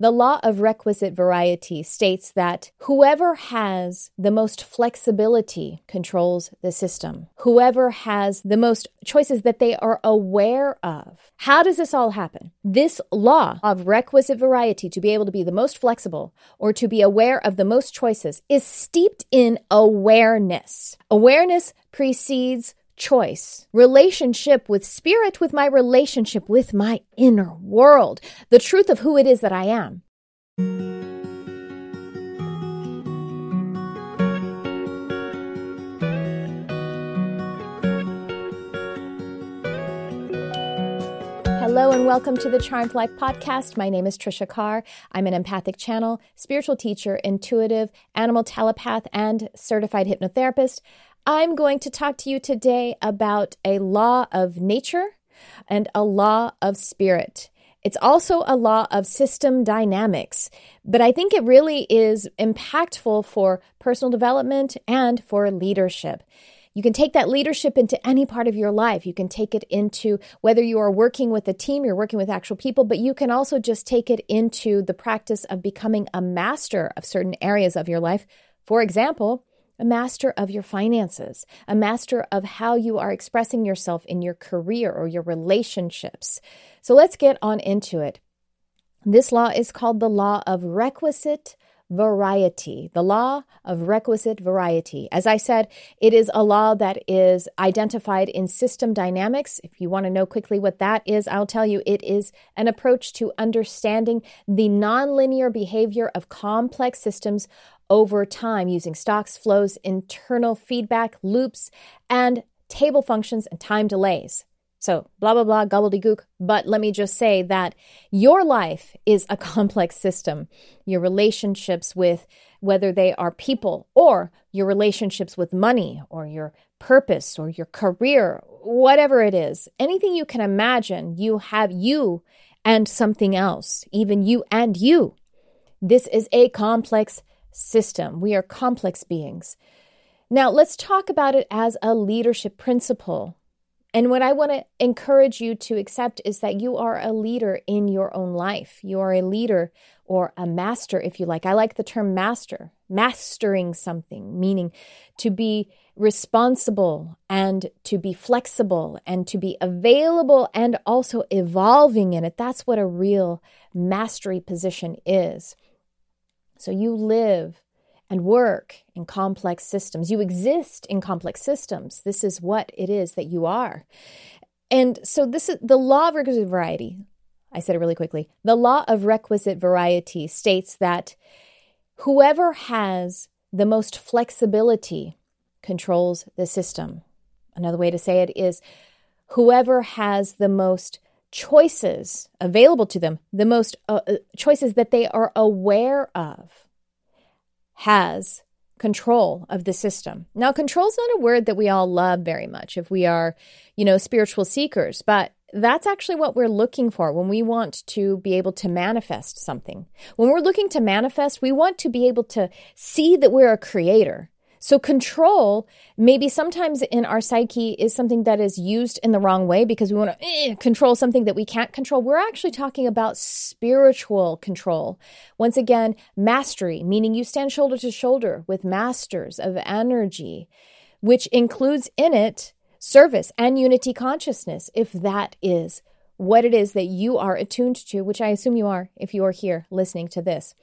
The law of requisite variety states that whoever has the most flexibility controls the system. Whoever has the most choices that they are aware of. How does this all happen? This law of requisite variety to be able to be the most flexible or to be aware of the most choices is steeped in awareness. Awareness precedes choice, relationship with spirit, with my relationship with my inner world, the truth of who it is that I am. Hello and welcome to the Charmed Life podcast. My name is Trisha Carr. I'm an empathic channel, spiritual teacher, intuitive, animal telepath, and certified hypnotherapist. I'm going to talk to you today about a law of nature and a law of spirit. It's also a law of system dynamics, but I think it really is impactful for personal development and for leadership. You can take that leadership into any part of your life. You can take it into whether you are working with a team, you're working with actual people, but you can also just take it into the practice of becoming a master of certain areas of your life. For example, a master of your finances, a master of how you are expressing yourself in your career or your relationships. So let's get on into it. This law is called the law of requisite variety, the law of requisite variety. As I said, it is a law that is identified in system dynamics. If you want to know quickly what that is, I'll tell you it is an approach to understanding the nonlinear behavior of complex systems over time using stocks, flows, internal feedback loops, and table functions and time delays. So, blah, blah, blah, gobbledygook. But let me just say that your life is a complex system. Your relationships with whether they are people or your relationships with money or your purpose or your career, whatever it is, anything you can imagine, you have you and something else, even you and you. This is a complex system. We are complex beings. Now, let's talk about it as a leadership principle. And what I want to encourage you to accept is that you are a leader in your own life. You are a leader or a master, if you like. I like the term master, mastering something, meaning to be responsible and to be flexible and to be available and also evolving in it. That's what a real mastery position is. So you live and work in complex systems. You exist in complex systems. This is what it is that you are. And so this is the law of requisite variety. I said it really quickly. The law of requisite variety states that whoever has the most flexibility controls the system. Another way to say it is whoever has the most choices available to them, the most uh, uh, choices that they are aware of, has control of the system. Now, control is not a word that we all love very much if we are, you know, spiritual seekers, but that's actually what we're looking for when we want to be able to manifest something. When we're looking to manifest, we want to be able to see that we're a creator. So control, maybe sometimes in our psyche, is something that is used in the wrong way because we want to eh, control something that we can't control. We're actually talking about spiritual control. Once again, mastery, meaning you stand shoulder to shoulder with masters of energy, which includes in it service and unity consciousness, if that is what it is that you are attuned to, which I assume you are if you are here listening to this.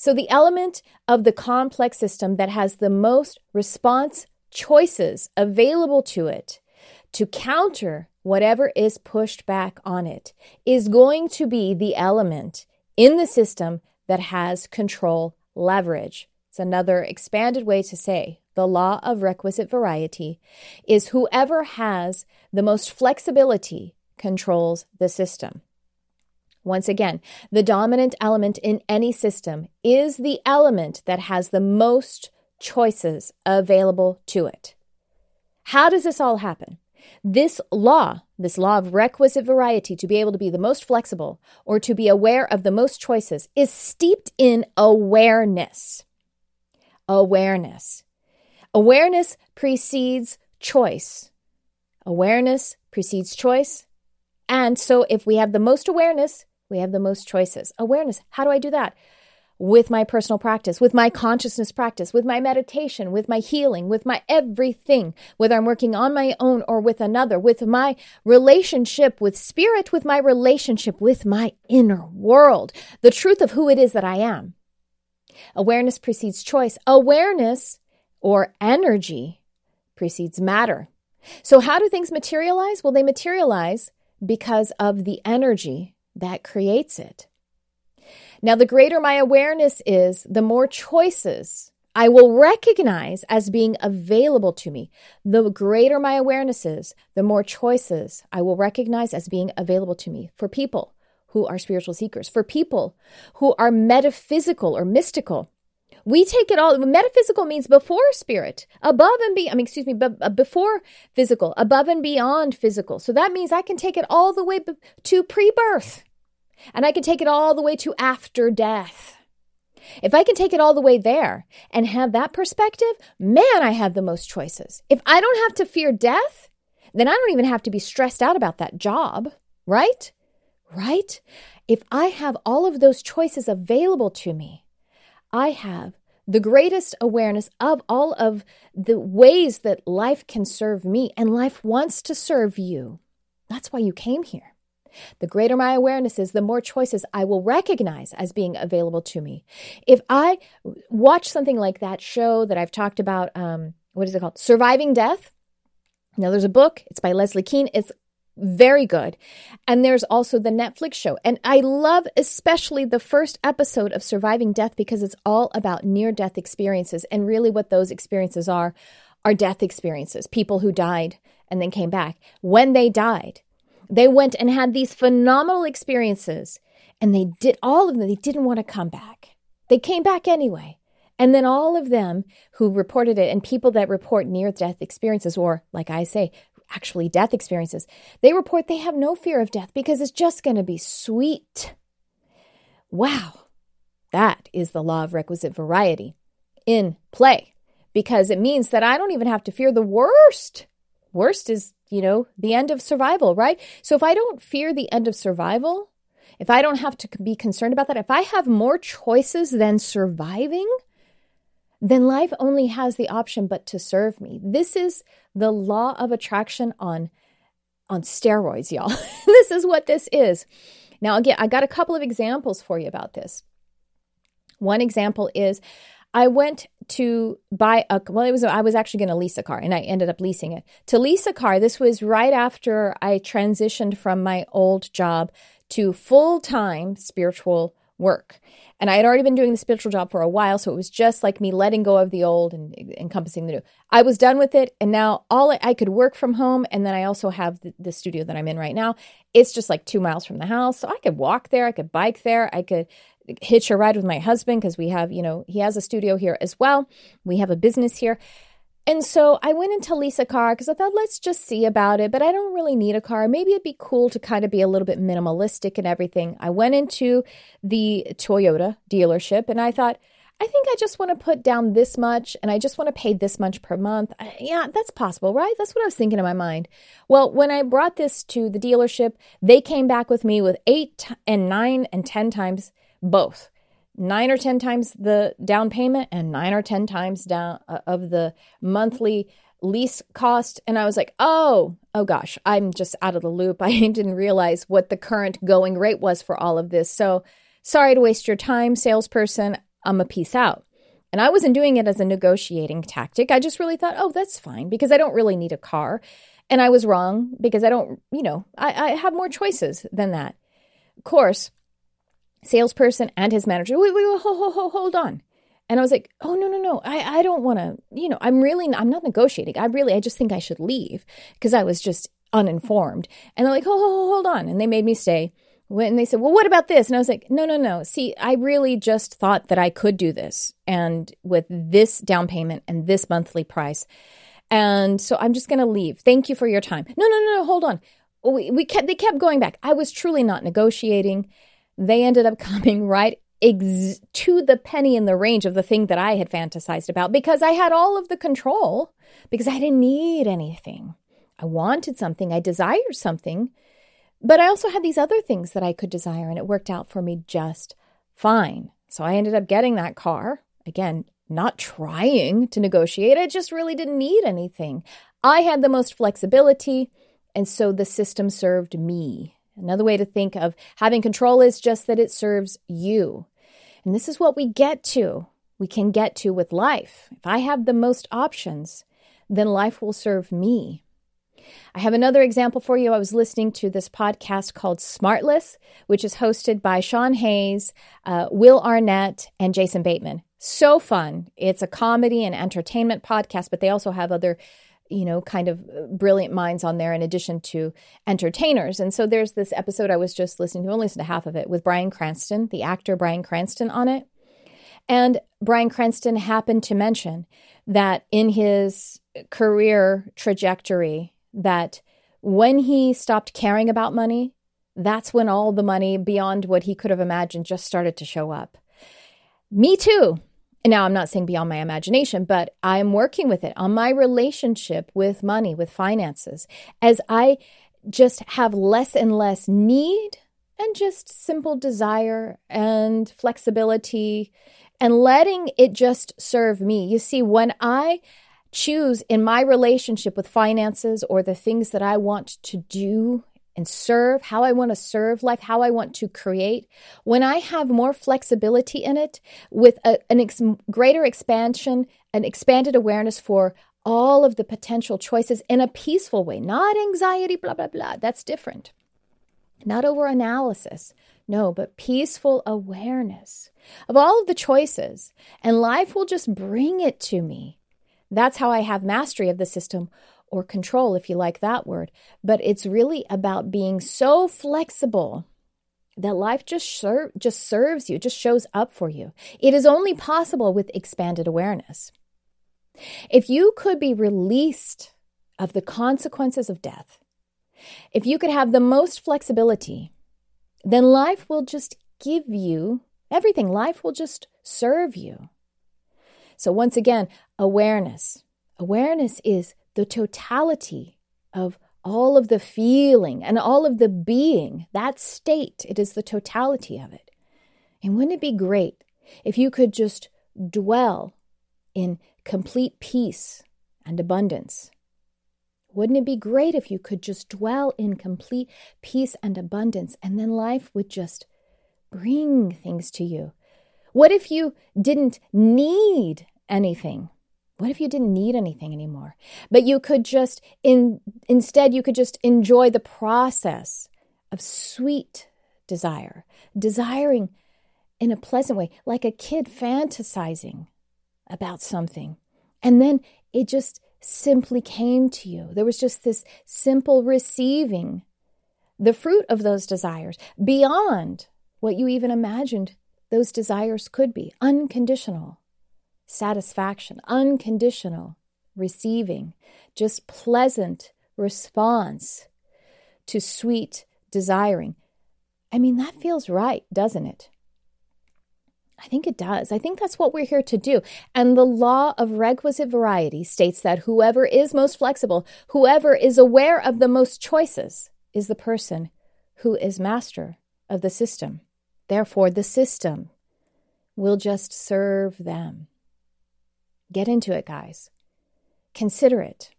So, the element of the complex system that has the most response choices available to it to counter whatever is pushed back on it is going to be the element in the system that has control leverage. It's another expanded way to say the law of requisite variety is whoever has the most flexibility controls the system. Once again, the dominant element in any system is the element that has the most choices available to it. How does this all happen? This law, this law of requisite variety to be able to be the most flexible or to be aware of the most choices, is steeped in awareness. Awareness. Awareness precedes choice. Awareness precedes choice. And so, if we have the most awareness, we have the most choices. Awareness. How do I do that? With my personal practice, with my consciousness practice, with my meditation, with my healing, with my everything, whether I'm working on my own or with another, with my relationship with spirit, with my relationship with my inner world, the truth of who it is that I am. Awareness precedes choice. Awareness or energy precedes matter. So, how do things materialize? Well, they materialize because of the energy that creates it. Now, the greater my awareness is, the more choices I will recognize as being available to me. The greater my awareness is, the more choices I will recognize as being available to me for people who are spiritual seekers, for people who are metaphysical or mystical. We take it all. Metaphysical means before spirit, above and be. I mean, excuse me, but uh, before physical, above and beyond physical. So that means I can take it all the way to pre-birth, and I can take it all the way to after death. If I can take it all the way there and have that perspective, man, I have the most choices. If I don't have to fear death, then I don't even have to be stressed out about that job, right? Right? If I have all of those choices available to me, I have the greatest awareness of all of the ways that life can serve me, and life wants to serve you. That's why you came here. The greater my awareness is, the more choices I will recognize as being available to me. If I watch something like that show that I've talked about, um, what is it called? Surviving Death. Now, there's a book, it's by Leslie Kean. It's very good. And there's also the Netflix show. And I love especially the first episode of Surviving Death because it's all about near death experiences. And really, what those experiences are are death experiences, people who died and then came back. When they died, they went and had these phenomenal experiences and they did all of them, they didn't want to come back. They came back anyway. And then all of them who reported it and people that report near death experiences, or like I say, actually death experiences, they report they have no fear of death because it's just going to be sweet. Wow, that is the law of requisite variety in play because it means that I don't even have to fear the worst. Worst is, you know, the end of survival, right? So if I don't fear the end of survival, if I don't have to be concerned about that, if I have more choices than surviving, then life only has the option but to serve me. This is the law of attraction on on steroids, y'all. this is what this is. Now again, I got a couple of examples for you about this. One example is I went to buy a well it was I was actually going to lease a car and I ended up leasing it. To lease a car, this was right after I transitioned from my old job to full-time spiritual work. And I had already been doing the spiritual job for a while, so it was just like me letting go of the old and encompassing the new. I was done with it, and now all I, I could work from home, and then I also have the, the, studio that I'm in right now. It's just like two miles from the house, so I could walk there, I could bike there, I could hitch a ride with my husband because we have, you know, he has a studio here as well. We have a business here. And so I went into lease a car because I thought, let's just see about it. But I don't really need a car. Maybe it'd be cool to kind of be a little bit minimalistic and everything. I went into the Toyota dealership and I thought, I think I just want to put down this much and I just want to pay this much per month. Yeah, that's possible, right? That's what I was thinking in my mind. Well, when I brought this to the dealership, they came back with me with eight and nine and 10 times both nine or 10 times the down payment and nine or 10 times down uh, of the monthly lease cost. And I was like, oh, oh gosh, I'm just out of the loop. I didn't realize what the current going rate was for all of this. So sorry to waste your time, salesperson. I'm a peace out. And I wasn't doing it as a negotiating tactic. I just really thought, oh, that's fine because I don't really need a car. And I was wrong because I don't, you know, I, I have more choices than that. Of course, salesperson and his manager, wait, wait, wait, hold, hold, hold, on. And I was like, oh, no, no, no. I, I don't want to, you know, I'm really, I'm not negotiating. I really, I just think I should leave because I was just uninformed. And they're like, hold, hold, hold on. And they made me stay. When they said, well, what about this? And I was like, no, no, no. See, I really just thought that I could do this. And with this down payment and this monthly price. And so I'm just going to leave. Thank you for your time. No, no, no, no. Hold on. We, we kept, they kept going back. I was truly not negotiating they ended up coming right ex- to the penny in the range of the thing that I had fantasized about because I had all of the control, because I didn't need anything. I wanted something, I desired something, But I also had these other things that I could desire, and it worked out for me just fine. So I ended up getting that car. Again, not trying to negotiate, I just really didn't need anything. I had the most flexibility, and so the system served me. Another way to think of having control is just that it serves you. And this is what we get to. We can get to with life. If I have the most options, then life will serve me. I have another example for you. I was listening to this podcast called Smartless, which is hosted by Sean Hayes, uh, Will Arnett, and Jason Bateman. So fun. It's a comedy and entertainment podcast, but they also have other you know, kind of uh, brilliant minds on there in addition to entertainers. And so there's this episode I was just listening to, I only listened to half of it, with Bryan Cranston, the actor Bryan Cranston on it. And Bryan Cranston happened to mention that in his career trajectory, that when he stopped caring about money, that's when all the money beyond what he could have imagined just started to show up. Me too. Now I'm not saying beyond my imagination, but I'm working with it on my relationship with money, with finances, as I just have less and less need and just simple desire and flexibility and letting it just serve me. You see, when I choose in my relationship with finances or the things that I want to do and serve, how I want to serve life, how I want to create, when I have more flexibility in it with a, an ex- greater expansion, an expanded awareness for all of the potential choices in a peaceful way, not anxiety, blah, blah, blah. That's different. Not over analysis. No, but peaceful awareness of all of the choices. And life will just bring it to me. That's how I have mastery of the system or control, if you like that word. But it's really about being so flexible that life just ser- just serves you, just shows up for you. It is only possible with expanded awareness. If you could be released of the consequences of death, if you could have the most flexibility, then life will just give you everything. Life will just serve you. So, once again, awareness. Awareness is the totality of all of the feeling and all of the being, that state, it is the totality of it. And wouldn't it be great if you could just dwell in complete peace and abundance? Wouldn't it be great if you could just dwell in complete peace and abundance and then life would just bring things to you? What if you didn't need anything? What if you didn't need anything anymore? But you could just in instead you could just enjoy the process of sweet desire, desiring in a pleasant way, like a kid fantasizing about something. And then it just simply came to you. There was just this simple receiving the fruit of those desires beyond what you even imagined those desires could be, unconditional satisfaction, unconditional receiving, just pleasant response to sweet desiring. I mean, that feels right, doesn't it? I think it does. I think that's what we're here to do. And the law of requisite variety states that whoever is most flexible, whoever is aware of the most choices, is the person who is master of the system. Therefore, the system will just serve them. Get into it, guys. Consider it.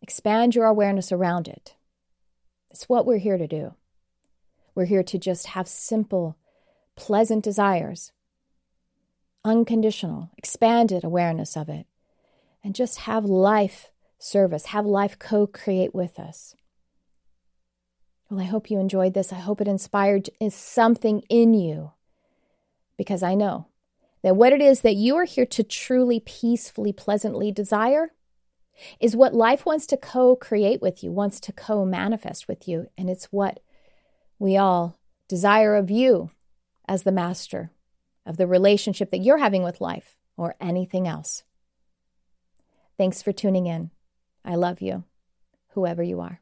Expand your awareness around it. It's what we're here to do. We're here to just have simple, pleasant desires, unconditional, expanded awareness of it, and just have life serve us, have life co create with us. Well, I hope you enjoyed this. I hope it inspired something in you because I know that what it is that you are here to truly, peacefully, pleasantly desire is what life wants to co create with you, wants to co manifest with you. And it's what we all desire of you as the master of the relationship that you're having with life or anything else. Thanks for tuning in. I love you, whoever you are.